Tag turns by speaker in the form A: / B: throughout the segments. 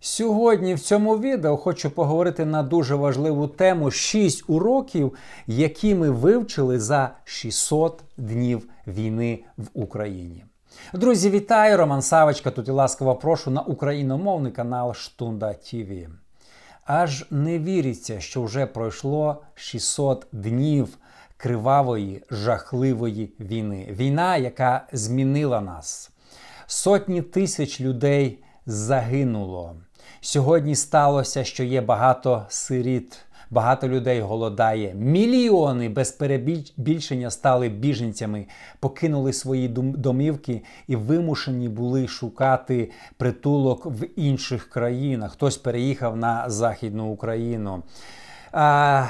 A: Сьогодні в цьому відео хочу поговорити на дуже важливу тему 6 уроків, які ми вивчили за 600 днів війни в Україні. Друзі, вітаю! Роман Савочка. Тут і ласкаво прошу на україномовний канал Штунда ТВ. Аж не віриться, що вже пройшло 600 днів кривавої, жахливої війни. Війна, яка змінила нас. Сотні тисяч людей загинуло. Сьогодні сталося, що є багато сиріт, багато людей голодає. Мільйони без перебільшення стали біженцями, покинули свої домівки і вимушені були шукати притулок в інших країнах. Хтось переїхав на Західну Україну. А,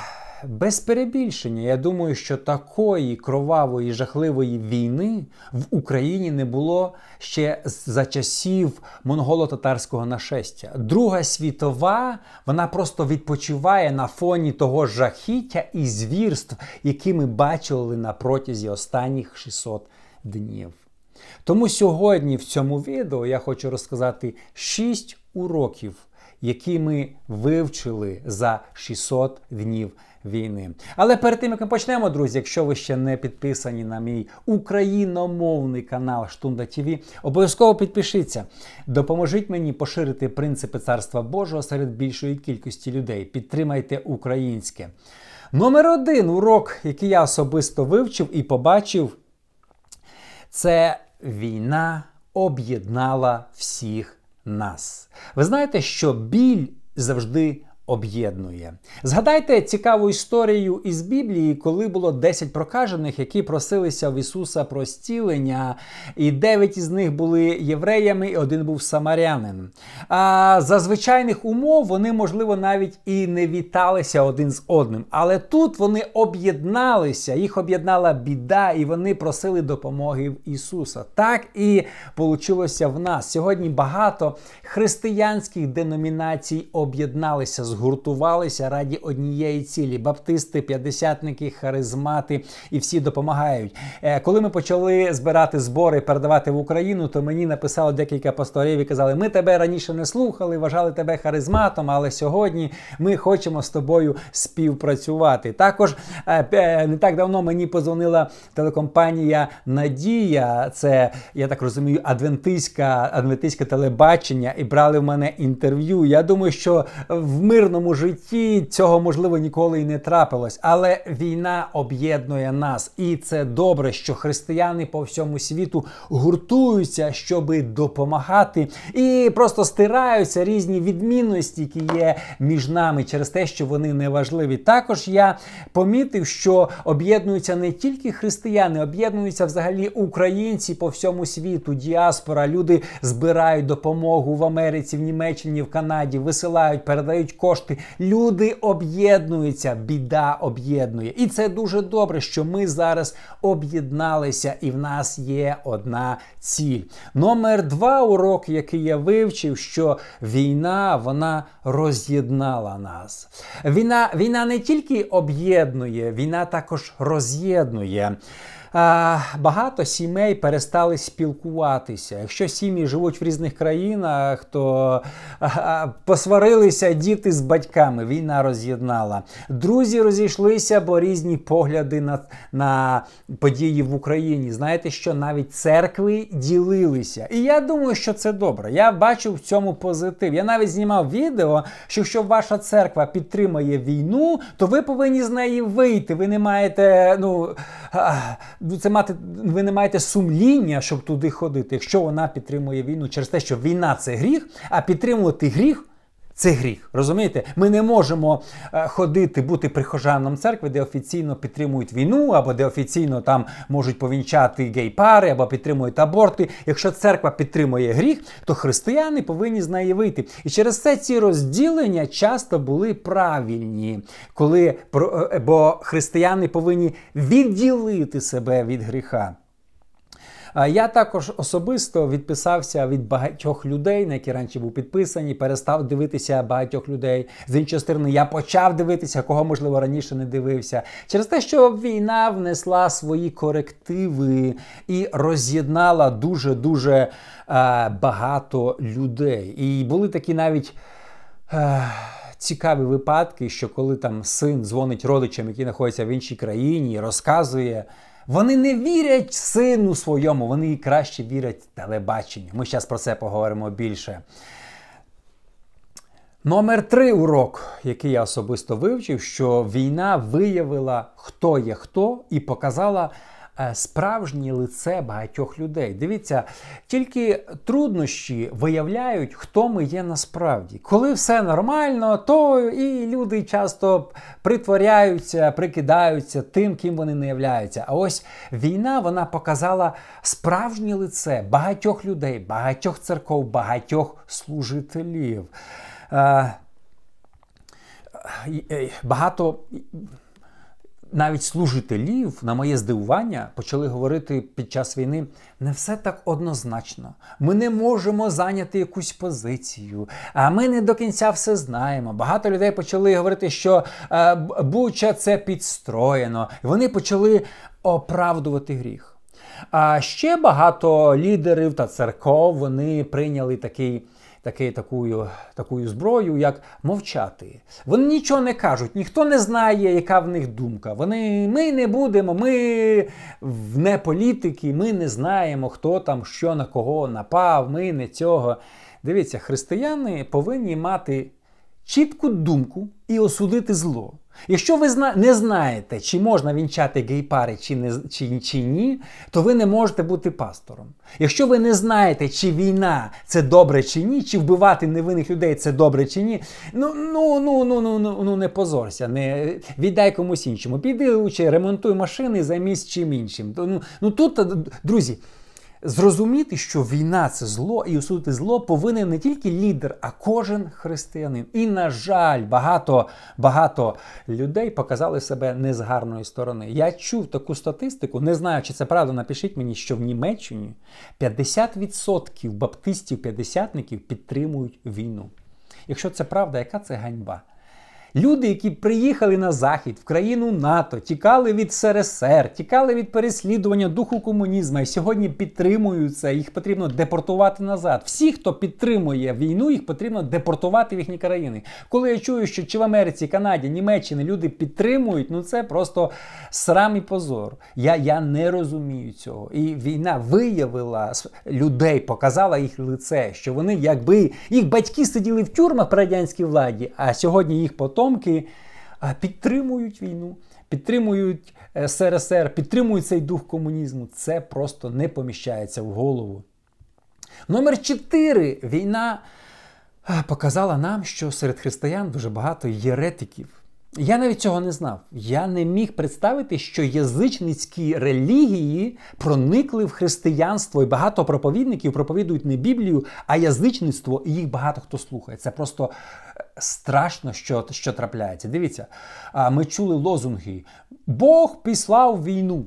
A: без перебільшення, я думаю, що такої кровавої жахливої війни в Україні не було ще за часів монголо-татарського нашестя. Друга світова вона просто відпочиває на фоні того жахіття і звірств, які ми бачили на протязі останніх 600 днів. Тому сьогодні в цьому відео я хочу розказати 6 уроків, які ми вивчили за 600 днів війни. Але перед тим як ми почнемо, друзі, якщо ви ще не підписані на мій україномовний канал Штунда ТВ, обов'язково підпишіться. Допоможіть мені поширити принципи царства Божого серед більшої кількості людей. Підтримайте українське. Номер один урок, який я особисто вивчив і побачив, це війна об'єднала всіх нас. Ви знаєте, що біль завжди об'єднує. Згадайте цікаву історію із Біблії, коли було 10 прокажених, які просилися в Ісуса про зцілення, і 9 із них були євреями, і один був самарянин. А за звичайних умов вони, можливо, навіть і не віталися один з одним. Але тут вони об'єдналися, їх об'єднала біда, і вони просили допомоги в Ісуса. Так і вийшло в нас. Сьогодні багато християнських деномінацій об'єдналися згуртувалися раді однієї цілі. Баптисти, п'ятдесятники, харизмати і всі допомагають. Е, коли ми почали збирати збори, передавати в Україну, то мені написало декілька пасторів і казали: Ми тебе раніше не слухали, вважали тебе харизматом, але сьогодні ми хочемо з тобою співпрацювати. Також е, не так давно мені позвонила телекомпанія Надія, це я так розумію, адвентистська адвентистське телебачення, і брали в мене інтерв'ю. Я думаю, що в мир мирному житті цього можливо ніколи і не трапилось, але війна об'єднує нас, і це добре, що християни по всьому світу гуртуються, щоб допомагати, і просто стираються різні відмінності, які є між нами через те, що вони не важливі. Також я помітив, що об'єднуються не тільки християни, об'єднуються взагалі українці по всьому світу, діаспора. Люди збирають допомогу в Америці, в Німеччині, в Канаді, висилають, передають кошти кошти. Люди об'єднуються, біда об'єднує. І це дуже добре, що ми зараз об'єдналися, і в нас є одна ціль. Номер два урок, який я вивчив, що війна вона роз'єднала нас. Війна, Війна не тільки об'єднує, війна також роз'єднує багато сімей перестали спілкуватися. Якщо сім'ї живуть в різних країнах, то посварилися діти з батьками. Війна роз'єднала. Друзі розійшлися, бо різні погляди на, на події в Україні. Знаєте, що навіть церкви ділилися. І я думаю, що це добре. Я бачу в цьому позитив. Я навіть знімав відео, що якщо ваша церква підтримує війну, то ви повинні з неї вийти. Ви не маєте, ну це мати, ви не маєте сумління, щоб туди ходити, якщо вона підтримує війну через те, що війна це гріх, а підтримувати гріх. Це гріх, розумієте? Ми не можемо е, ходити, бути прихожаном церкви, де офіційно підтримують війну, або де офіційно там можуть повінчати гей-пари, або підтримують аборти. Якщо церква підтримує гріх, то християни повинні з неї вийти. І через це ці розділення часто були правильні, коли е, бо християни повинні відділити себе від гріха. Я також особисто відписався від багатьох людей, на які раніше був підписані, перестав дивитися багатьох людей. З іншої сторони, я почав дивитися, кого можливо раніше не дивився, через те, що війна внесла свої корективи і роз'єднала дуже дуже багато людей. І були такі навіть. Цікаві випадки, що коли там син дзвонить родичам, які знаходяться в іншій країні, і розказує вони не вірять сину своєму, вони краще вірять телебаченню. Ми зараз про це поговоримо більше. Номер три урок, який я особисто вивчив, що війна виявила, хто є хто, і показала справжнє лице багатьох людей. Дивіться, тільки труднощі виявляють, хто ми є насправді. Коли все нормально, то і люди часто притворяються, прикидаються тим, ким вони не являються. А ось війна вона показала справжнє лице багатьох людей, багатьох церков, багатьох служителів. Е, е, багато навіть служителів, на моє здивування, почали говорити під час війни не все так однозначно. Ми не можемо зайняти якусь позицію, а ми не до кінця все знаємо. Багато людей почали говорити, що е, Буча це підстроєно. І вони почали оправдувати гріх. А ще багато лідерів та церков вони прийняли такий таки, такую, такою зброю, як мовчати. Вони нічого не кажуть, ніхто не знає, яка в них думка. Вони, Ми не будемо, ми не політики, ми не знаємо, хто там що на кого напав, ми не цього. Дивіться, християни повинні мати чітку думку і осудити зло. Якщо ви не знаєте, чи можна вінчати гей-пари чи, не, чи, чи ні, то ви не можете бути пастором. Якщо ви не знаєте, чи війна це добре чи ні, чи вбивати невинних людей це добре чи ні, ну ну ну ну ну ну, ну не позорся, не віддай комусь іншому. Піди чи ремонтуй машини, займись чим іншим. Ну, ну тут, друзі. Зрозуміти, що війна це зло, і осудити зло повинен не тільки лідер, а кожен християнин. І, на жаль, багато багато людей показали себе не з гарної сторони. Я чув таку статистику, не знаю, чи це правда. Напишіть мені, що в Німеччині 50% баптистів-п'ятдесятників підтримують війну. Якщо це правда, яка це ганьба? Люди, які приїхали на захід в країну НАТО, тікали від СРСР, тікали від переслідування духу комунізму і сьогодні підтримують це, їх потрібно депортувати назад. Всі, хто підтримує війну, їх потрібно депортувати в їхні країни. Коли я чую, що чи в Америці, Канаді, Німеччині люди підтримують, ну це просто срам і позор. Я, Я не розумію цього. І війна виявила людей, показала їх лице, що вони, якби їх батьки сиділи в тюрмах при радянській владі, а сьогодні їх потом потомки підтримують війну, підтримують е, СРСР, підтримують цей дух комунізму. Це просто не поміщається в голову. Номер 4. Війна показала нам, що серед християн дуже багато єретиків. Я навіть цього не знав. Я не міг представити, що язичницькі релігії проникли в християнство, і багато проповідників проповідують не Біблію, а язичництво, і їх багато хто слухає. Це просто е, страшно, що що трапляється. Дивіться, ми чули лозунги: Бог післав війну.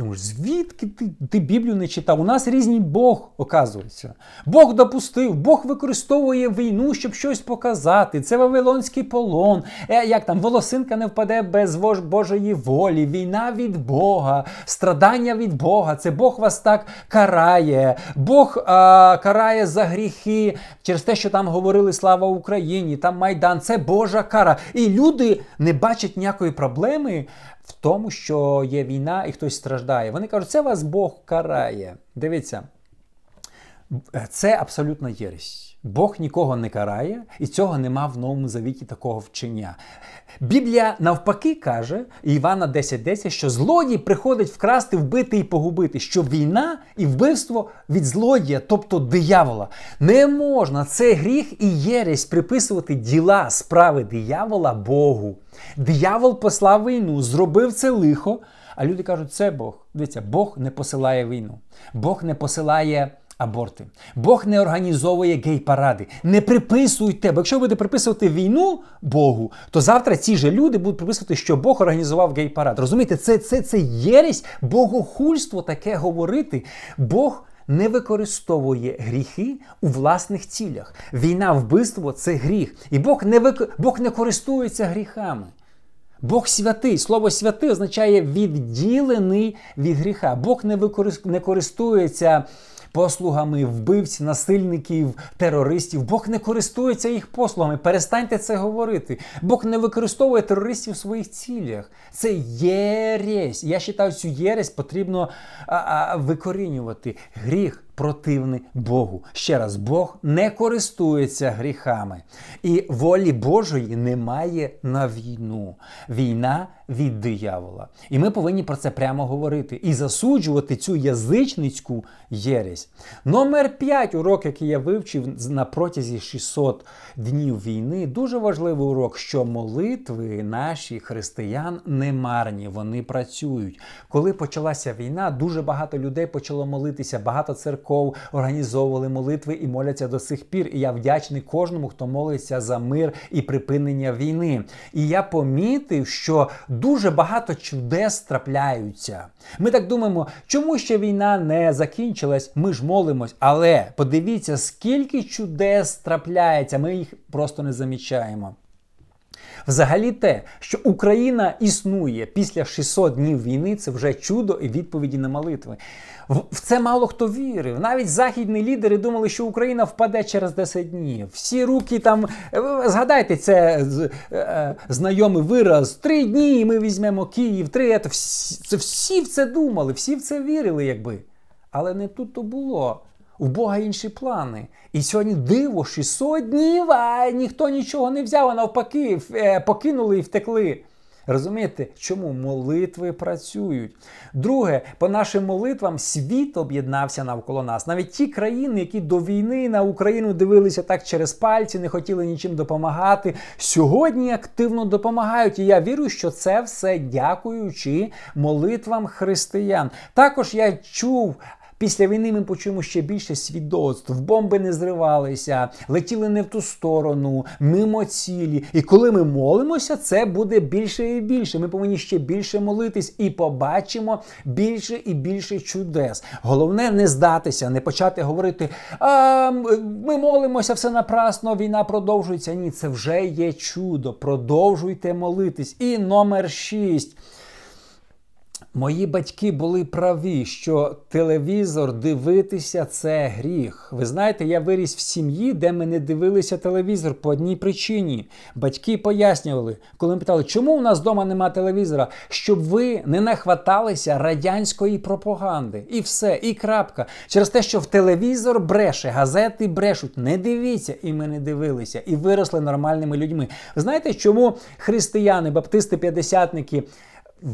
A: Думаєш, звідки ти ти Біблію не читав? У нас різний Бог, оказується. Бог допустив, Бог використовує війну, щоб щось показати. Це Вавилонський полон. Е, Як там волосинка не впаде без Божої волі, війна від Бога, страдання від Бога. Це Бог вас так карає. Бог а, карає за гріхи через те, що там говорили слава Україні, там Майдан. Це Божа кара. І люди не бачать ніякої проблеми в тому, що є війна і хтось страждає. Вони кажуть, це вас Бог карає. Дивіться, це абсолютно єресь. Бог нікого не карає, і цього нема в новому завіті такого вчення. Біблія навпаки каже, Івана 10.10, 10, що злодій приходить вкрасти, вбити і погубити, що війна і вбивство від злодія, тобто диявола. Не можна це гріх і єресь приписувати діла справи диявола Богу. Диявол послав війну, зробив це лихо. А люди кажуть, це Бог. Дивіться, Бог не посилає війну, Бог не посилає аборти. Бог не організовує гей-паради. Не приписуйте, бо якщо ви будете приписувати війну Богу, то завтра ці ж люди будуть приписувати, що Бог організував гей-парад. Розумієте, це це, це єресь, богохульство таке говорити. Бог. Не використовує гріхи у власних цілях. Війна, вбивство це гріх. І Бог не вик... Бог не користується гріхами. Бог святий. Слово святий означає відділений від гріха. Бог не, використ... користується послугами вбивців, насильників, терористів. Бог не користується їх послугами. Перестаньте це говорити. Бог не використовує терористів в своїх цілях. Це єресь. Я вважаю, цю єресь потрібно викорінювати. Гріх противний Богу. Ще раз, Бог не користується гріхами. І волі Божої немає на війну. Війна від диявола. І ми повинні про це прямо говорити і засуджувати цю язичницьку єресь. Номер 5 урок, який я вивчив на протязі 600 днів війни, дуже важливий урок, що молитви наші християн не марні, вони працюють. Коли почалася війна, дуже багато людей почало молитися, багато церков організовували молитви і моляться до сих пір. І я вдячний кожному, хто молиться за мир і припинення війни. І я помітив, що дуже багато чудес трапляються. Ми так думаємо, чому ще війна не закінчилась? Ми ж молимось. Але подивіться, скільки чудес трапляється, ми їх просто не замічаємо. Взагалі, те, що Україна існує після 600 днів війни, це вже чудо і відповіді на молитви. В це мало хто вірив. Навіть західні лідери думали, що Україна впаде через 10 днів. Всі руки там, е, згадайте, це е, знайомий вираз: три дні ми візьмемо Київ, три це всі в це думали, всі в це вірили, якби. Але не тут то було. У Бога інші плани. І сьогодні диво 600 днів, а ніхто нічого не взяв, а навпаки, е, покинули і втекли. Розумієте, чому молитви працюють? Друге, по нашим молитвам світ об'єднався навколо нас. Навіть ті країни, які до війни на Україну дивилися так через пальці, не хотіли нічим допомагати, сьогодні активно допомагають. І я вірю, що це все дякуючи молитвам християн. Також я чув Після війни ми почуємо ще більше свідоцтв, бомби не зривалися, летіли не в ту сторону, мимо цілі. І коли ми молимося, це буде більше і більше. Ми повинні ще більше молитись і побачимо більше і більше чудес. Головне не здатися, не почати говорити: а ми молимося все напрасно, війна продовжується. Ні, це вже є чудо. Продовжуйте молитись. І номер шість. Мої батьки були праві, що телевізор дивитися це гріх. Ви знаєте, я виріс в сім'ї, де ми не дивилися телевізор по одній причині. Батьки пояснювали, коли ми питали, чому у нас вдома нема телевізора, щоб ви не нахваталися радянської пропаганди. І все, і крапка. Через те, що в телевізор бреше, газети брешуть. Не дивіться, і ми не дивилися, і виросли нормальними людьми. Знаєте, чому християни, баптисти, п'ятдесятники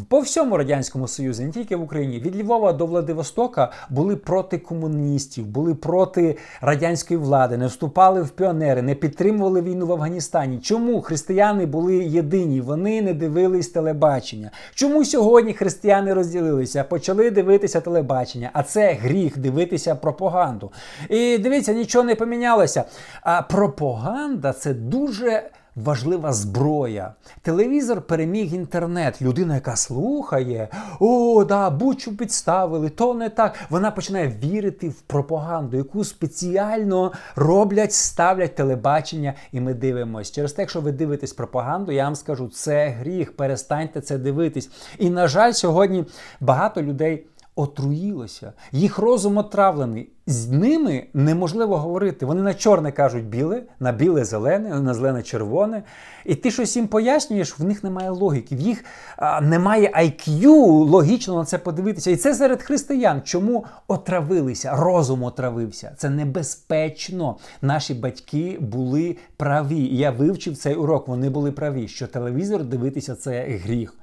A: по всьому радянському союзі, не тільки в Україні, від Львова до Владивостока були проти комуністів, були проти радянської влади, не вступали в піонери, не підтримували війну в Афганістані. Чому християни були єдині? Вони не дивились телебачення. Чому сьогодні християни розділилися, почали дивитися телебачення? А це гріх дивитися пропаганду. І дивіться, нічого не помінялося. А пропаганда це дуже важлива зброя. Телевізор переміг інтернет. Людина, яка слухає, о, да, бучу підставили, то не так. Вона починає вірити в пропаганду, яку спеціально роблять, ставлять телебачення, і ми дивимося. Через те, якщо ви дивитесь пропаганду, я вам скажу, це гріх. Перестаньте це дивитись. І, на жаль, сьогодні багато людей отруїлося, їх розум отравлений. З ними неможливо говорити. Вони на чорне кажуть біле, на біле зелене, на зелене червоне. І ти щось їм пояснюєш, в них немає логіки, в їх а, немає IQ логічно на це подивитися. І це серед християн. Чому отравилися? Розум отравився. Це небезпечно. Наші батьки були праві. Я вивчив цей урок. Вони були праві, що телевізор дивитися це гріх.